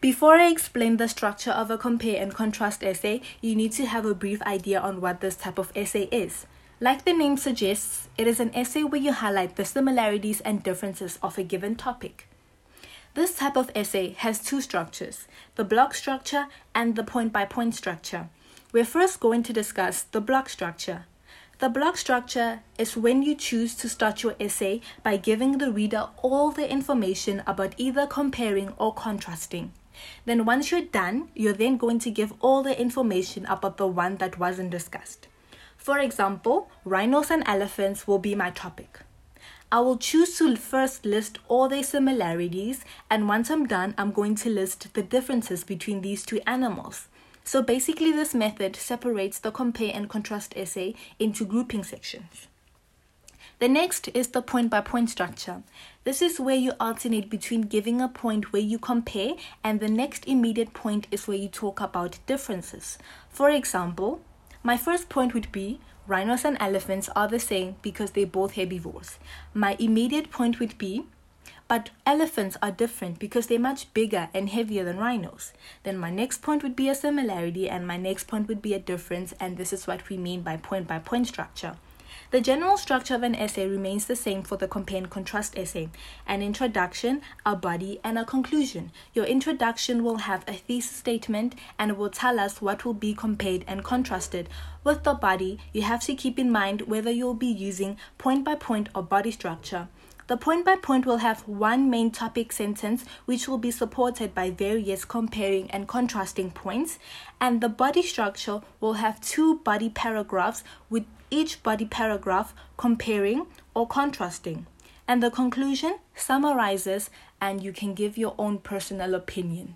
Before I explain the structure of a compare and contrast essay, you need to have a brief idea on what this type of essay is. Like the name suggests, it is an essay where you highlight the similarities and differences of a given topic. This type of essay has two structures the block structure and the point by point structure. We're first going to discuss the block structure. The block structure is when you choose to start your essay by giving the reader all the information about either comparing or contrasting. Then, once you're done, you're then going to give all the information about the one that wasn't discussed. For example, rhinos and elephants will be my topic. I will choose to first list all their similarities, and once I'm done, I'm going to list the differences between these two animals. So basically, this method separates the compare and contrast essay into grouping sections. The next is the point by point structure. This is where you alternate between giving a point where you compare and the next immediate point is where you talk about differences. For example, my first point would be rhinos and elephants are the same because they're both herbivores. My immediate point would be but elephants are different because they're much bigger and heavier than rhinos. Then my next point would be a similarity, and my next point would be a difference, and this is what we mean by point by point structure. The general structure of an essay remains the same for the compare and contrast essay an introduction, a body, and a conclusion. Your introduction will have a thesis statement and will tell us what will be compared and contrasted. With the body, you have to keep in mind whether you'll be using point by point or body structure. The point by point will have one main topic sentence which will be supported by various comparing and contrasting points, and the body structure will have two body paragraphs with each body paragraph comparing or contrasting. And the conclusion summarizes, and you can give your own personal opinion.